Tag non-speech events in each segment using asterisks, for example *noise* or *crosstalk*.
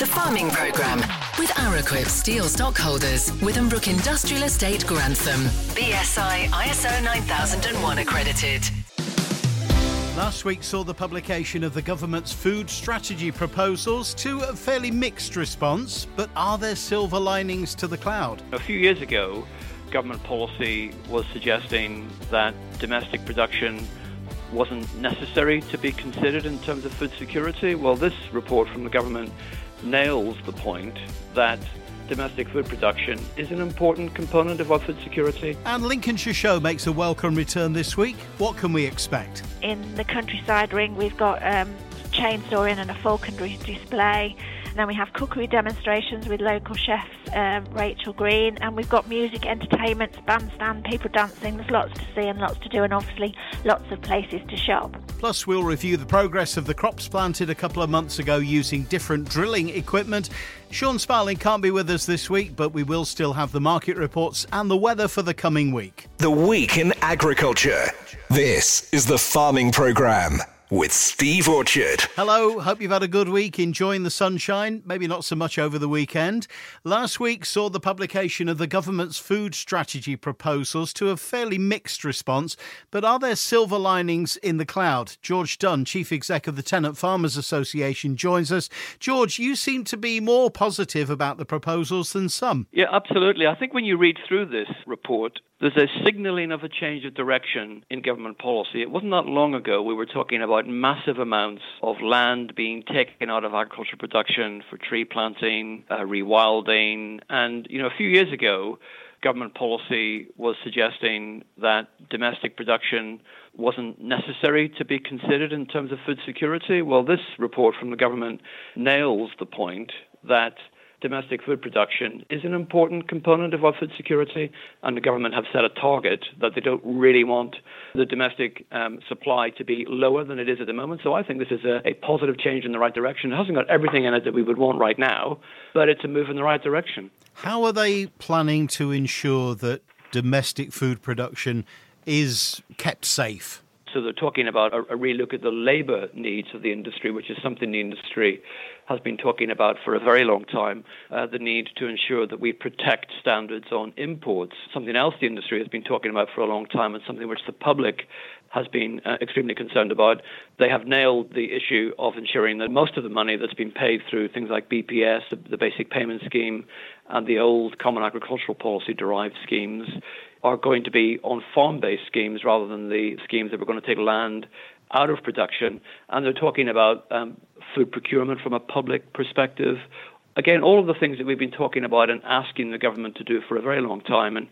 The Farming Programme with Araquip Steel Stockholders, Withambrook Industrial Estate Grantham. BSI ISO 9001 accredited. Last week saw the publication of the government's food strategy proposals to a fairly mixed response, but are there silver linings to the cloud? A few years ago, government policy was suggesting that domestic production wasn't necessary to be considered in terms of food security. Well, this report from the government nails the point that domestic food production is an important component of our food security. And Lincolnshire Show makes a welcome return this week. What can we expect? In the countryside ring, we've got um, chainsawing and a falconry display. And then we have cookery demonstrations with local chefs, um, Rachel Green, and we've got music, entertainment, bandstand, people dancing. There's lots to see and lots to do, and obviously lots of places to shop. Plus, we'll review the progress of the crops planted a couple of months ago using different drilling equipment. Sean Sparling can't be with us this week, but we will still have the market reports and the weather for the coming week. The Week in Agriculture. This is the Farming Programme with Steve Orchard. Hello, hope you've had a good week enjoying the sunshine, maybe not so much over the weekend. Last week saw the publication of the government's food strategy proposals to a fairly mixed response, but are there silver linings in the cloud? George Dunn, Chief Exec of the Tenant Farmers Association, joins us. George, you seem to be more positive about the proposals than some. Yeah, absolutely. I think when you read through this report, there's a signaling of a change of direction in government policy. It wasn't that long ago we were talking about massive amounts of land being taken out of agricultural production for tree planting, uh, rewilding, and you know a few years ago government policy was suggesting that domestic production wasn't necessary to be considered in terms of food security. Well, this report from the government nails the point that domestic food production is an important component of our food security, and the government have set a target that they don't really want the domestic um, supply to be lower than it is at the moment. So I think this is a, a positive change in the right direction. It hasn't got everything in it that we would want right now, but it's a move in the right direction. How are they planning to ensure that domestic food production is kept safe? So they're talking about a, a relook at the labour needs of the industry, which is something the industry has been talking about for a very long time. Uh, the need to ensure that we protect standards on imports, something else the industry has been talking about for a long time, and something which the public has been uh, extremely concerned about. They have nailed the issue of ensuring that most of the money that's been paid through things like BPS, the, the Basic Payment Scheme, and the old Common Agricultural Policy derived schemes are going to be on farm based schemes rather than the schemes that were going to take land out of production. And they're talking about um, food procurement from a public perspective. Again, all of the things that we've been talking about and asking the government to do for a very long time. And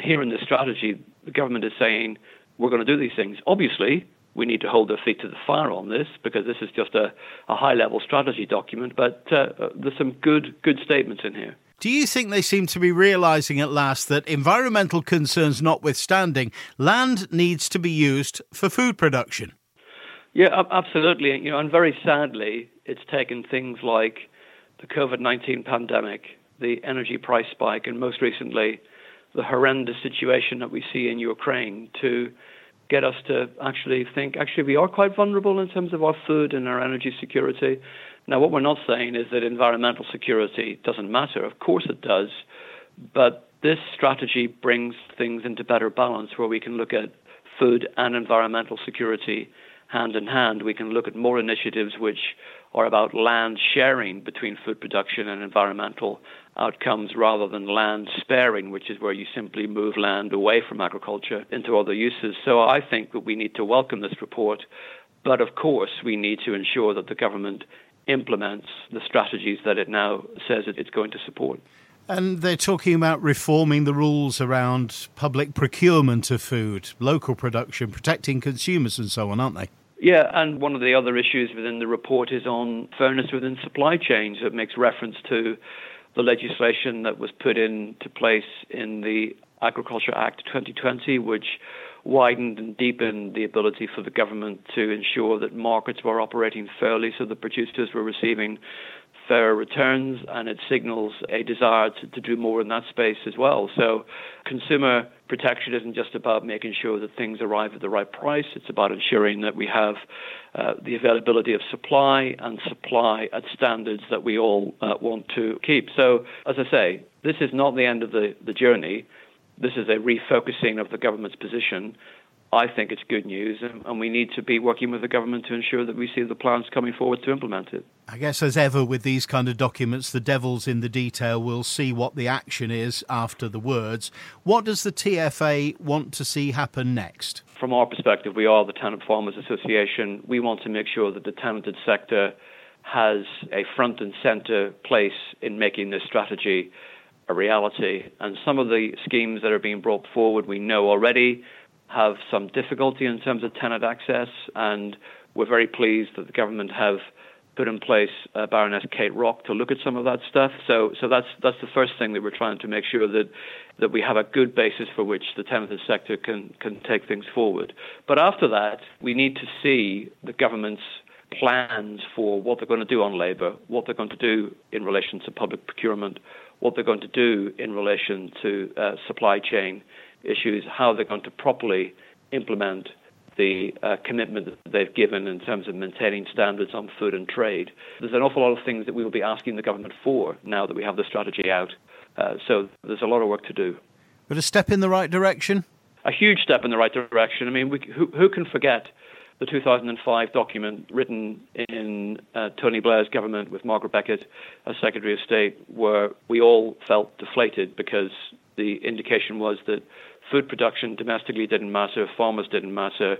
here in this strategy, the government is saying, we're going to do these things. Obviously, we need to hold their feet to the fire on this because this is just a, a high level strategy document, but uh, there's some good, good statements in here. Do you think they seem to be realizing at last that environmental concerns notwithstanding, land needs to be used for food production? Yeah, absolutely. You know, and very sadly, it's taken things like the COVID-19 pandemic, the energy price spike, and most recently, the horrendous situation that we see in Ukraine to get us to actually think actually we are quite vulnerable in terms of our food and our energy security. Now, what we're not saying is that environmental security doesn't matter. Of course it does. But this strategy brings things into better balance where we can look at food and environmental security hand in hand. We can look at more initiatives which are about land sharing between food production and environmental outcomes rather than land sparing, which is where you simply move land away from agriculture into other uses. So I think that we need to welcome this report. But of course, we need to ensure that the government implements the strategies that it now says it's going to support. And they're talking about reforming the rules around public procurement of food, local production, protecting consumers, and so on, aren't they? Yeah, and one of the other issues within the report is on fairness within supply chains. It makes reference to the legislation that was put into place in the Agriculture Act 2020, which widened and deepened the ability for the government to ensure that markets were operating fairly so the producers were receiving fair returns and it signals a desire to, to do more in that space as well. So, consumer protection isn't just about making sure that things arrive at the right price, it's about ensuring that we have uh, the availability of supply and supply at standards that we all uh, want to keep. So, as I say, this is not the end of the, the journey. This is a refocusing of the government's position I think it's good news, and, and, we need to be working with the government to ensure that we see the plans coming forward to implement it. I guess, as ever with these kind of documents, the devil's in the detail. We'll see what the action is after the words. What does the TFA want to see happen next? From our perspective, we are the Tenant Farmers Association. We want to make sure that the tenanted sector has a front and centre place in making this strategy a reality. And some of the schemes that are being brought forward, we know already have some difficulty in terms of tenant access, and we're very pleased that the government have put in place uh, Baroness Kate Rock to look at some of that stuff. So, so that's that's the first thing that we're trying to make sure that that we have a good basis for which the tenanted sector can can take things forward. But after that, we need to see the government's plans for what they're going to do on labour, what they're going to do in relation to public procurement, what they're going to do in relation to uh, supply chain issues, how they're going to properly implement the uh, commitment that they've given in terms of maintaining standards on food and trade. There's an awful lot of things that we will be asking the government for now that we have the strategy out. Uh, so there's a lot of work to do. But a step in the right direction? A huge step in the right direction. I mean, we, who, who can forget the 2005 document written in uh, Tony Blair's government with Margaret Beckett as Secretary of State, where we all felt deflated because the indication was that food production domestically didn't matter, farmers didn't matter.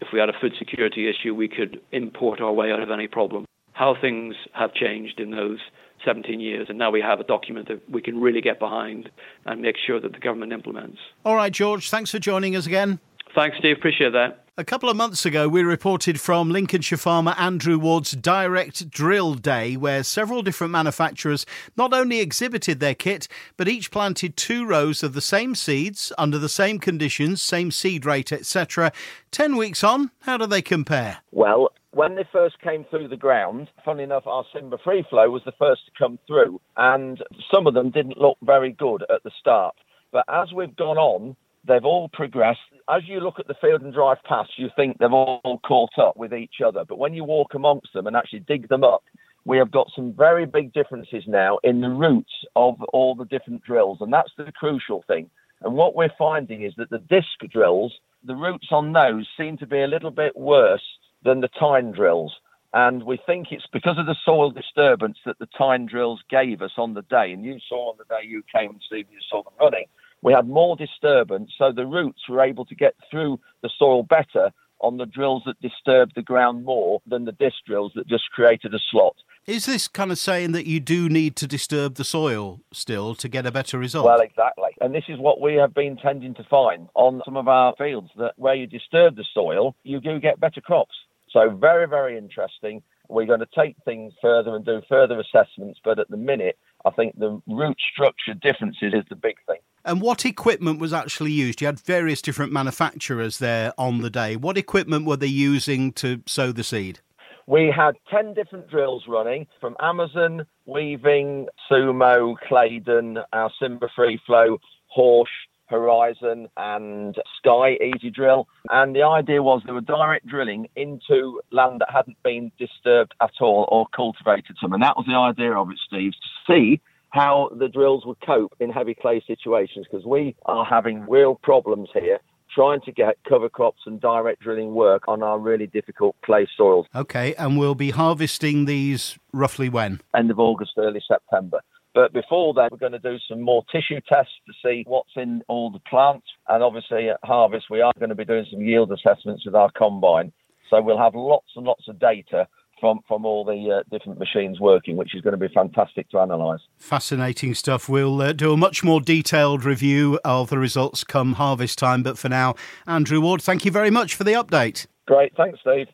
If we had a food security issue, we could import our way out of any problem. How things have changed in those 17 years, and now we have a document that we can really get behind and make sure that the government implements. All right, George, thanks for joining us again. Thanks, Steve. Appreciate that. A couple of months ago, we reported from Lincolnshire farmer Andrew Ward's Direct Drill Day, where several different manufacturers not only exhibited their kit, but each planted two rows of the same seeds under the same conditions, same seed rate, etc. Ten weeks on, how do they compare? Well, when they first came through the ground, funny enough, our Simba Free Flow was the first to come through, and some of them didn't look very good at the start. But as we've gone on, they've all progressed. As you look at the field and drive past, you think they've all caught up with each other. But when you walk amongst them and actually dig them up, we have got some very big differences now in the roots of all the different drills. And that's the crucial thing. And what we're finding is that the disc drills, the roots on those seem to be a little bit worse than the tine drills. And we think it's because of the soil disturbance that the tine drills gave us on the day. And you saw on the day you came and Steve, you saw them running we had more disturbance, so the roots were able to get through the soil better on the drills that disturbed the ground more than the disc drills that just created a slot. Is this kind of saying that you do need to disturb the soil still to get a better result? Well, exactly. And this is what we have been tending to find on some of our fields that where you disturb the soil, you do get better crops. So, very, very interesting. We're going to take things further and do further assessments, but at the minute, I think the root structure differences is the big thing. And what equipment was actually used? You had various different manufacturers there on the day. What equipment were they using to sow the seed? We had 10 different drills running from Amazone, Weaving, Sumo, Claydon, our Simba Free Flow, Horsch, Horizon, and Sky Easy Drill. And the idea was they were direct drilling into land that hadn't been disturbed at all or cultivated some. And that was the idea of it, Steve, to see how the drills would cope in heavy clay situations because we are having real problems here trying to get cover crops and direct drilling work on our really difficult clay soils. Okay, and we'll be harvesting these roughly when? End of August, early September. But before that, we're going to do some more tissue tests to see what's in all the plants. And obviously, at harvest, we are going to be doing some yield assessments with our combine. So we'll have lots and lots of data from from all the uh, different machines working, which is going to be fantastic to analyse. Fascinating stuff. We'll uh, do a much more detailed review of the results come harvest time. But for now, Andrew Ward, thank you very much for the update. Great, thanks, Steve.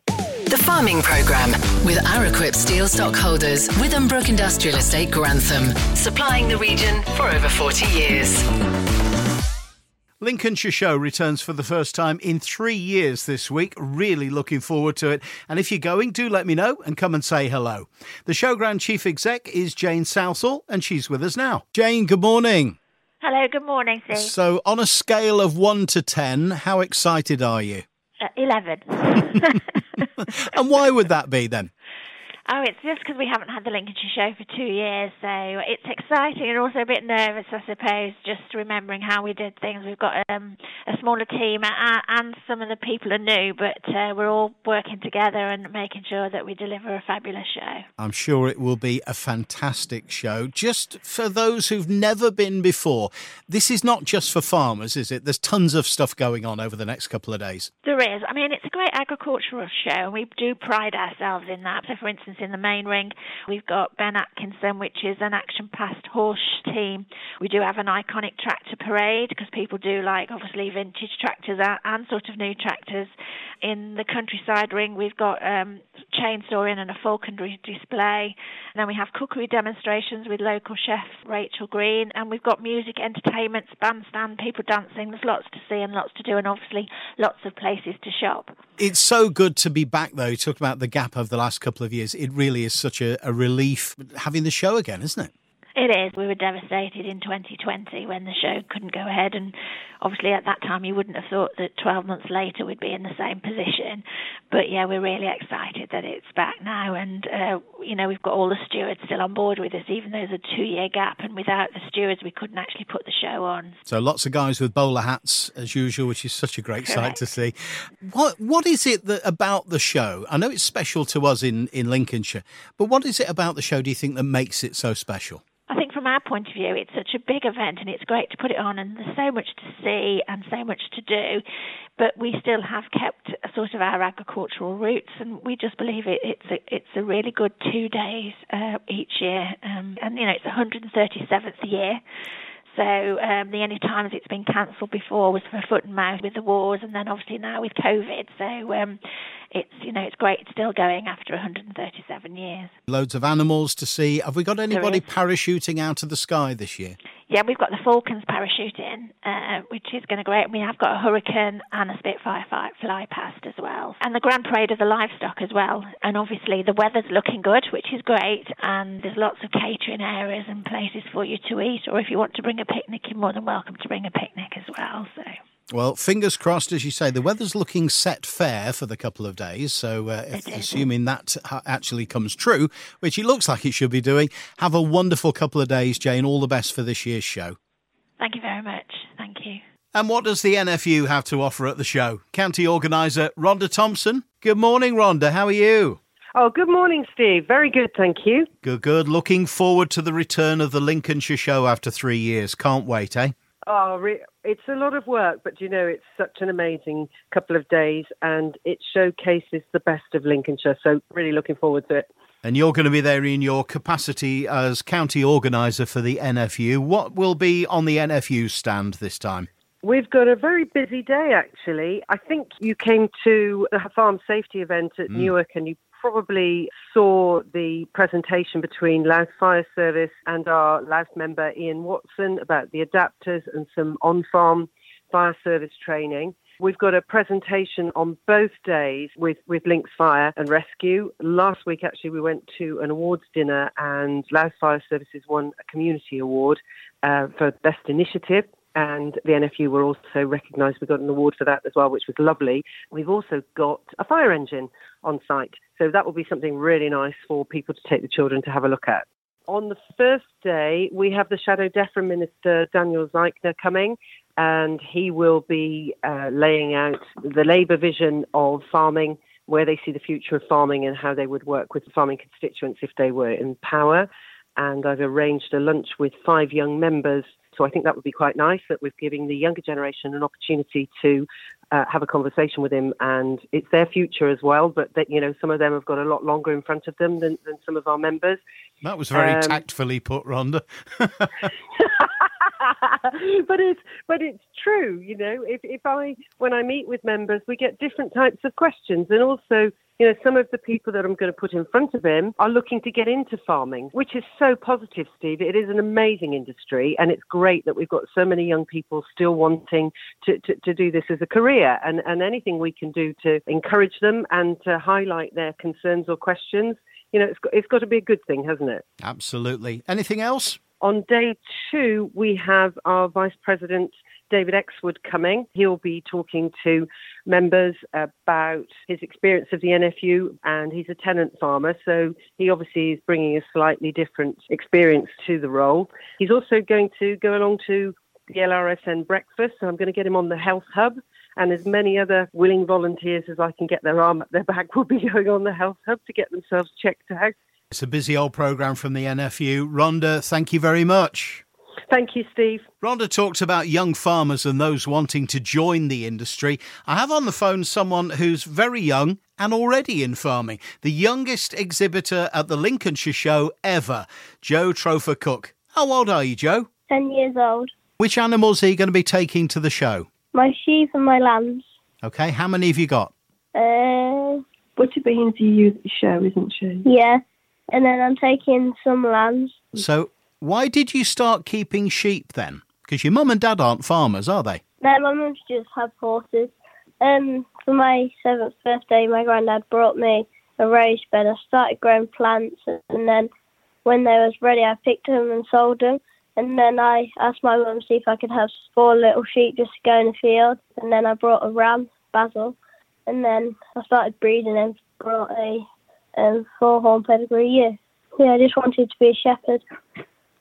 The Farming Programme with Araquip Steel Stockholders, Withambrook Industrial Estate, Grantham, supplying the region for over 40 years. Lincolnshire Show returns for the first time in three years this week. Really looking forward to it. And if you're going, do let me know and come and say hello. The Showground Chief Exec is Jane Southall, and she's with us now. Jane, good morning. Hello, good morning, Steve. So, on a scale of 1 to 10, how excited are you? Uh, 11. *laughs* and why would that be then? Oh, it's just because we haven't had the Lincolnshire show for two years, so it's exciting and also a bit nervous, I suppose, just remembering how we did things. We've got um, a smaller team and some of the people are new, but uh, we're all working together and making sure that we deliver a fabulous show. I'm sure it will be a fantastic show. Just for those who've never been before, this is not just for farmers, is it? There's tons of stuff going on over the next couple of days. There is. I mean, it's a great agricultural show, and we do pride ourselves in that. So, for instance, in the main ring. We've got Ben Atkinson, which is an action past horse team. We do have an iconic tractor parade because people do like obviously vintage tractors and sort of new tractors. In the countryside ring, we've got um, chainsawing and a falconry display. And then we have cookery demonstrations with local chef Rachel Green, and we've got music, entertainments, bandstand, people dancing. There's lots to see and lots to do, and obviously lots of places to shop. It's so good to be back, though. You talk about the gap of the last couple of years. It really is such a, a relief having the show again, isn't it? It is. We were devastated in 2020 when the show couldn't go ahead, and obviously at that time you wouldn't have thought that 12 months later we'd be in the same position. But yeah, we're really excited that it's back now, and uh, you know we've got all the stewards still on board with us, even though there's a two-year gap, and without the stewards we couldn't actually put the show on. So lots of guys with bowler hats as usual, which is such a great Correct. sight to see. What what is it that about the show? I know it's special to us in in Lincolnshire, but what is it about the show? Do you think that makes it so special? Our point of view, it's such a big event and it's great to put it on, and there's so much to see and so much to do. But we still have kept sort of our agricultural roots, and we just believe it, it's a, it's a really good two days uh, each year. Um, and you know, it's the 137th year. So um, the only times it's been cancelled before was for foot and mouth with the wars, and then obviously now with COVID. So um, it's you know it's great it's still going after 137 years. Loads of animals to see. Have we got anybody parachuting out of the sky this year? Yeah, we've got the Falcons parachuting, uh, which is going to great. We have got a Hurricane and a Spitfire fly, fly past as well, and the Grand Parade of the livestock as well. And obviously the weather's looking good, which is great, and there's lots of catering areas and places for you to eat. Or if you want to bring a picnic, you're more than welcome to bring a picnic as well. So. Well, fingers crossed, as you say, the weather's looking set fair for the couple of days. So, uh, *laughs* if, assuming that actually comes true, which it looks like it should be doing, have a wonderful couple of days, Jane. All the best for this year's show. Thank you very much. Thank you. And what does the NFU have to offer at the show? County organiser Rhonda Thompson. Good morning, Rhonda. How are you? Oh, good morning, Steve. Very good, thank you. Good, good. Looking forward to the return of the Lincolnshire show after three years. Can't wait, eh? Oh, re- it's a lot of work, but you know, it's such an amazing couple of days and it showcases the best of Lincolnshire. So, really looking forward to it. And you're going to be there in your capacity as county organiser for the NFU. What will be on the NFU stand this time? We've got a very busy day, actually. I think you came to the farm safety event at mm. Newark and you probably saw the presentation between Louth Fire Service and our Louth member Ian Watson about the adapters and some on farm fire service training. We've got a presentation on both days with, with Lincs Fire and Rescue. Last week, actually, we went to an awards dinner and Louth Fire Services won a community award uh, for Best Initiative and the NFU were also recognised. We got an award for that as well, which was lovely. We've also got a fire engine on site, so that will be something really nice for people to take the children to have a look at. On the first day, we have the Shadow DEFRA Minister Daniel Zeichner coming, and he will be uh, laying out the Labour vision of farming, where they see the future of farming, and how they would work with farming constituents if they were in power. And I've arranged a lunch with five young members so I think that would be quite nice that we're giving the younger generation an opportunity to uh, have a conversation with him, and it's their future as well. But that you know, some of them have got a lot longer in front of them than, than some of our members. That was very um, tactfully put, Rhonda. *laughs* *laughs* but it's but it's true, you know. If if I when I meet with members, we get different types of questions, and also you know, some of the people that I'm going to put in front of him are looking to get into farming, which is so positive, Steve. It is an amazing industry, and it's great that we've got so many young people still wanting to, to, to do this as a career. And, and anything we can do to encourage them and to highlight their concerns or questions, you know, it's got, it's got to be a good thing, hasn't it? Absolutely. Anything else? On day two, we have our Vice President David Exwood coming. He'll be talking to members about his experience of the NFU, and he's a tenant farmer, so he obviously is bringing a slightly different experience to the role. He's also going to go along to the LRSN breakfast, so I'm going to get him on the Health Hub. And as many other willing volunteers as I can get their arm up their back will be *laughs* going on the Health Hub to get themselves checked out. It's a busy old programme from the NFU. Rhonda, thank you very much. Thank you, Steve. Rhonda talks about young farmers and those wanting to join the industry. I have on the phone someone who's very young and already in farming, the youngest exhibitor at the Lincolnshire Show ever, Joe Trofer Cook. How old are you, Joe? 10 years old. Which animals are you going to be taking to the show? My sheep and my lambs. Okay, how many have you got? Uh, Butterbean's you at the show, isn't she? yeah. And then I'm taking some lambs. So, why did you start keeping sheep then? Because your mum and dad aren't farmers, are they? No, my mum's just have horses. Um, for my seventh birthday, my granddad brought me a raised bed. I started growing plants, and then when they was ready, I picked them and sold them. And then I asked my mum to see if I could have four little sheep just to go in the field. And then I brought a ram, Basil, and then I started breeding and brought a um, four-horn pedigree. Yeah, yeah. I just wanted to be a shepherd.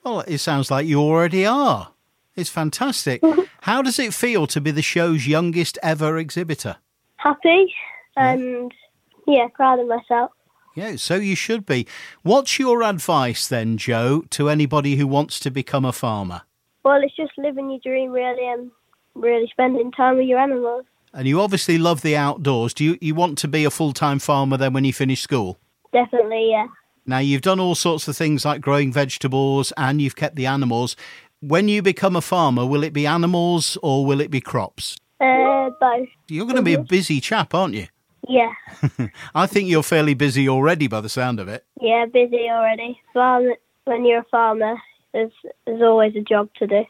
Well, it sounds like you already are. It's fantastic. *laughs* How does it feel to be the show's youngest ever exhibitor? Happy and yeah, proud of myself. Yeah, so you should be. What's your advice then, Joe, to anybody who wants to become a farmer? Well, it's just living your dream really and really spending time with your animals. And you obviously love the outdoors. Do you, you want to be a full time farmer then when you finish school? Definitely, yeah. Now, you've done all sorts of things like growing vegetables and you've kept the animals. When you become a farmer, will it be animals or will it be crops? Uh, both. You're going to be a busy chap, aren't you? Yeah, *laughs* I think you're fairly busy already by the sound of it. yeah, busy already. Well, when you're a farmer, there's there's always a job to do.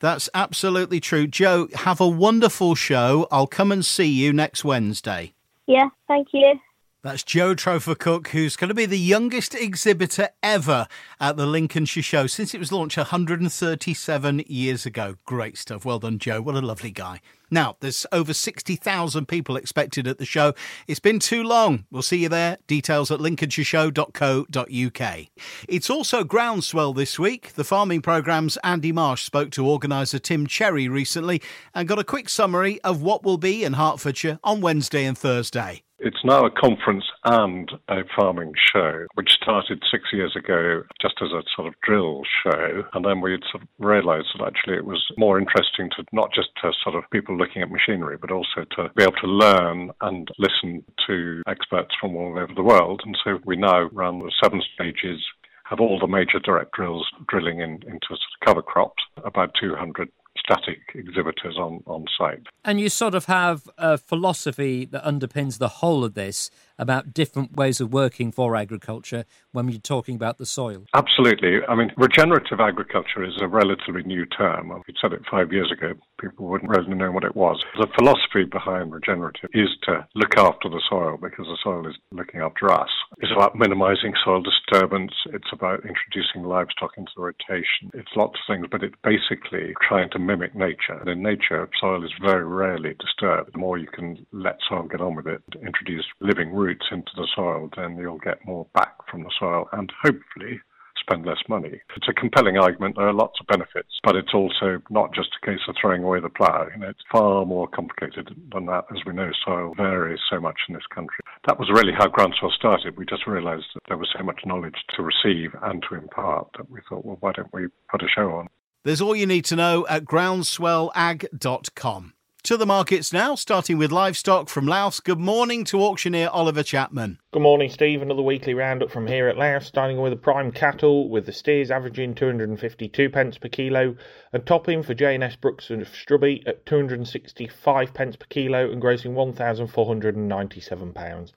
That's absolutely true. Joe, have a wonderful show. I'll come and see you next Wednesday. Yeah, thank you. That's Joe Trofer Cook, who's going to be the youngest exhibitor ever at the Lincolnshire Show since it was launched 137 years ago. Great stuff. Well done, Joe. What a lovely guy. Now, there's over 60,000 people expected at the show. It's been too long. We'll see you there. Details at lincolnshireshow.co.uk. It's also groundswell this week. The farming programme's Andy Marsh spoke to organiser Tim Cherry recently and got a quick summary of what will be in Hertfordshire on Wednesday and Thursday. It's now a conference and a farming show, which started six years ago just as a sort of drill show. And then we sort of realized that actually it was more interesting to not just to sort of people looking at machinery, but also to be able to learn and listen to experts from all over the world. And so we now run the seven stages have all the major direct drills drilling in, into cover crops, about 200 static exhibitors on, on site. And you sort of have a philosophy that underpins the whole of this about different ways of working for agriculture when you're talking about the soil. Absolutely. I mean, regenerative agriculture is a relatively new term. You'd said it five years ago, people wouldn't really know what it was. The philosophy behind regenerative is to look after the soil because the soil is looking after us. It's about minimizing soil disturbance. It's about introducing livestock into the rotation. It's lots of things, but it's basically trying to mimic nature. And in nature, soil is very rarely disturbed. The more you can let soil get on with it, introduce living roots into the soil, then you'll get more back from the soil and hopefully spend less money. It's a compelling argument. There are lots of benefits, but it's also not just a case of throwing away the plough. You know, it's far more complicated than that. As we know, soil varies so much in this country. That was really how Groundswell started. We just realised that there was so much knowledge to receive and to impart that we thought, well, why don't we put a show on? There's all you need to know at groundswellag.com. To the markets now, starting with livestock from Louth. Good morning to auctioneer Oliver Chapman. Good morning, Steve. Another weekly roundup from here at Louth, starting with the prime cattle, with the steers averaging 252 pence per kilo, and topping for J&S Brooks and Strubby at 265 pence per kilo and grossing 1,497 pounds.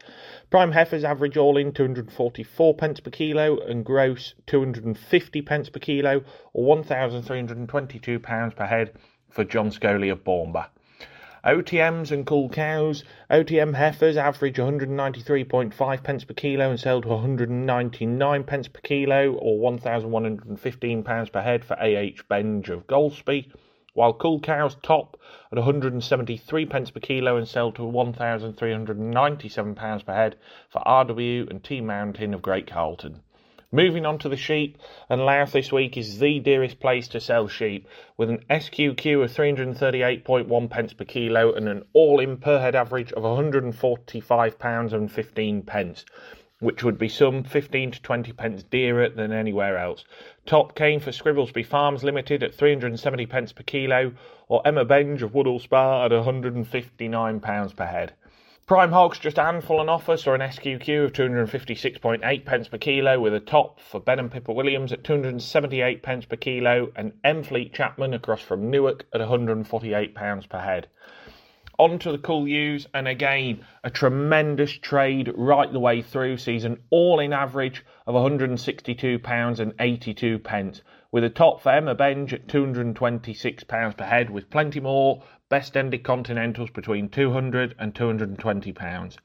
Prime heifers average all in 244 pence per kilo and gross 250 pence per kilo, or 1,322 pounds per head for John Scully of Bournemouth. OTMs and cull cows. OTM heifers average 193.5 pence per kilo and sell to 199 pence per kilo or 1,115 pounds per head for AH Benge of Goulceby, while cull cows top at 173 pence per kilo and sell to 1,397 pounds per head for RW and T Mountain of Great Carlton. Moving on to the sheep, and Louth this week is the dearest place to sell sheep, with an SQQ of 338.1 pence per kilo and an all-in per head average of 145 pounds and 15 pence, which would be some 15 to 20 pence dearer than anywhere else. Top came for Scrivelsby Farms Limited at 370 pence per kilo, or Emma Benge of Woodhall Spa at 159 pounds per head. Prime hogs just a handful on offer, saw an SQQ of 256.8 pence per kilo with a top for Ben and Pippa Williams at 278 pence per kilo and M Fleet Chapman across from Newark at 148 pounds per head. On to the cull ewes, and again, a tremendous trade right the way through season, all in average of £162 and 82 pence, with a top for Emma Benge at £226 per head, with plenty more best ended continentals between 200 and 220 pounds.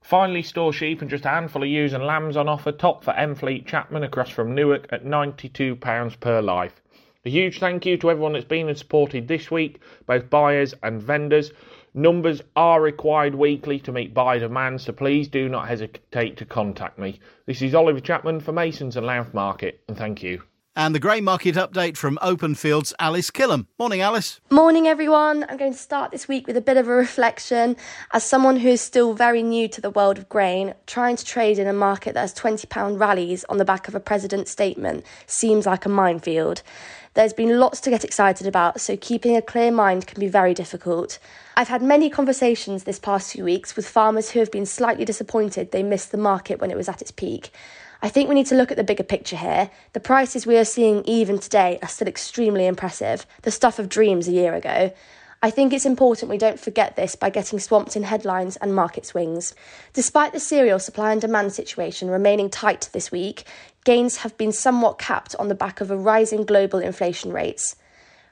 Finally, store sheep and just a handful of ewes and lambs on offer. Top for M Fleet Chapman across from Newark at £92 per life. A huge thank you to everyone that's been and supported this week, both buyers and vendors. Numbers are required weekly to meet buyer demand, so please do not hesitate to contact me. This is Oliver Chapman for Masons and Louth Market, and thank you. And the grain market update from Open Fields, Alice Killam. Morning, Alice. Morning, everyone. I'm going to start this week with a bit of a reflection. As someone who is still very new to the world of grain, trying to trade in a market that has £20 rallies on the back of a president's statement seems like a minefield. There's been lots to get excited about, so keeping a clear mind can be very difficult. I've had many conversations this past few weeks with farmers who have been slightly disappointed they missed the market when it was at its peak. I think we need to look at the bigger picture here. The prices we are seeing even today are still extremely impressive, the stuff of dreams a year ago. I think it's important we don't forget this by getting swamped in headlines and market swings. Despite the cereal supply and demand situation remaining tight this week, gains have been somewhat capped on the back of a rising global inflation rates.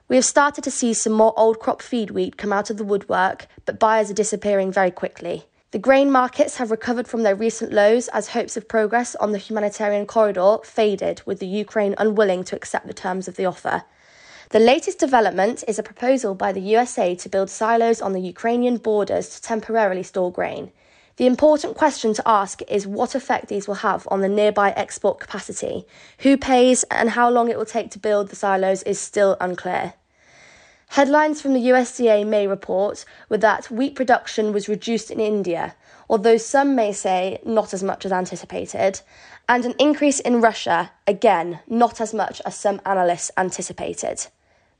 We have started to see some more old crop feed wheat come out of the woodwork, but buyers are disappearing very quickly. The grain markets have recovered from their recent lows as hopes of progress on the humanitarian corridor faded, with the Ukraine unwilling to accept the terms of the offer. The latest development is a proposal by the USA to build silos on the Ukrainian borders to temporarily store grain. The important question to ask is what effect these will have on the nearby export capacity. Who pays and how long it will take to build the silos is still unclear. Headlines from the USDA May report were that wheat production was reduced in India, although some may say not as much as anticipated, and an increase in Russia, again, not as much as some analysts anticipated.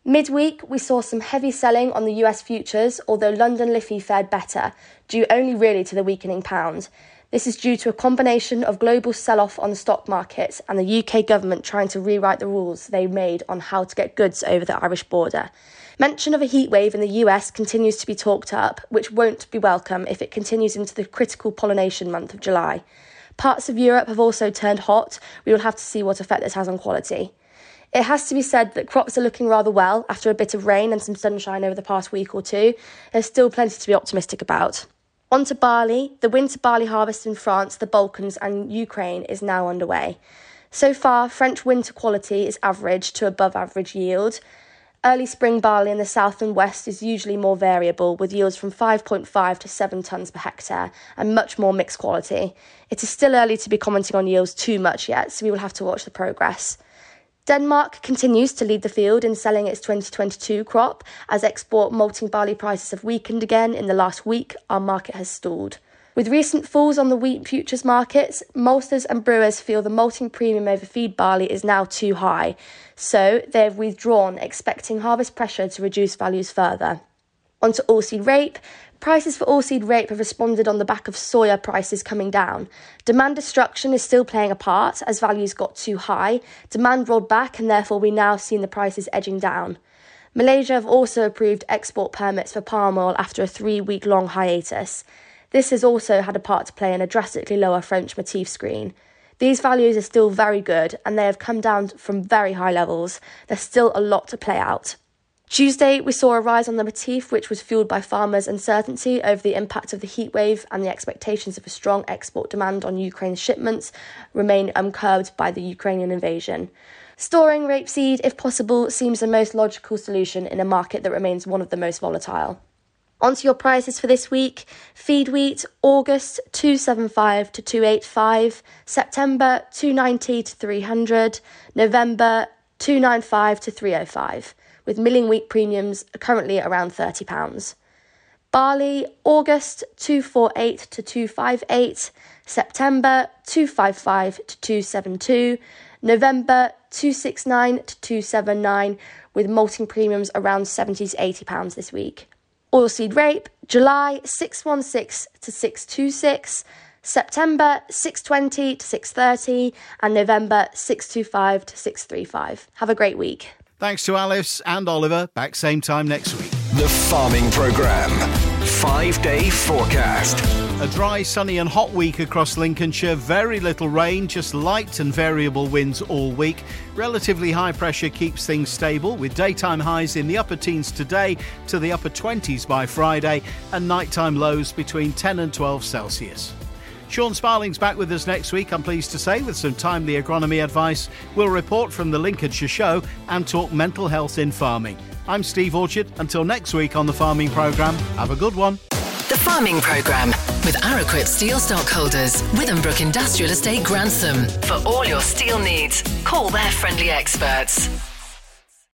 Midweek, we saw some heavy selling on the US futures, although London LIFFE fared better, due only really to the weakening pound. This is due to a combination of global sell off on the stock markets and the UK government trying to rewrite the rules they made on how to get goods over the Irish border. Mention of a heatwave in the US continues to be talked up, which won't be welcome if it continues into the critical pollination month of July. Parts of Europe have also turned hot. We will have to see what effect this has on quality. It has to be said that crops are looking rather well after a bit of rain and some sunshine over the past week or two. There's still plenty to be optimistic about. On to barley. The winter barley harvest in France, the Balkans, and Ukraine is now underway. So far, French winter quality is average to above average yield. Early spring barley in the south and west is usually more variable, with yields from 5.5 to 7 tonnes per hectare and much more mixed quality. It is still early to be commenting on yields too much yet, so we will have to watch the progress. Denmark continues to lead the field in selling its 2022 crop. As export malting barley prices have weakened again in the last week, our market has stalled. With recent falls on the wheat futures markets, maltsters and brewers feel the malting premium over feed barley is now too high, so they have withdrawn, expecting harvest pressure to reduce values further. Onto oilseed rape. Prices for oilseed rape have responded on the back of soya prices coming down. Demand destruction is still playing a part as values got too high. Demand rolled back, and therefore we now seen the prices edging down. Malaysia have also approved export permits for palm oil after a three week long hiatus. This has also had a part to play in a drastically lower French Matif screen. These values are still very good and they have come down from very high levels. There's still a lot to play out. Tuesday, we saw a rise on the Matif, which was fueled by farmers' uncertainty over the impact of the heatwave and the expectations of a strong export demand on Ukraine's shipments remain uncurbed by the Ukrainian invasion. Storing rapeseed, if possible, seems the most logical solution in a market that remains one of the most volatile. Onto your prices for this week. Feed wheat, August 275 to 285, September 290 to 300, November 295 to 305 with milling wheat premiums currently around £30. Barley, August 248 to 258, September 255 to 272, November 269 to 279, with malting premiums around 70 to 80 pounds this week. Oilseed rape, July 616 to 626, September 620 to 630, and November 625 to 635. Have a great week. Thanks to Alice and Oliver. Back same time next week. The Farming Programme. Five day forecast. A dry, sunny, and hot week across Lincolnshire. Very little rain, just light and variable winds all week. Relatively high pressure keeps things stable, with daytime highs in the upper teens today to the upper 20s by Friday, and nighttime lows between 10 and 12 Celsius. Sean Sparling's back with us next week, I'm pleased to say, with some timely agronomy advice. We'll report from the Lincolnshire Show and talk mental health in farming. I'm Steve Orchard. Until next week on the Farming Programme, have a good one. The Farming Programme with Araquip Steel Stockholders, Withambrook Industrial Estate Grantham. For all your steel needs, call their friendly experts.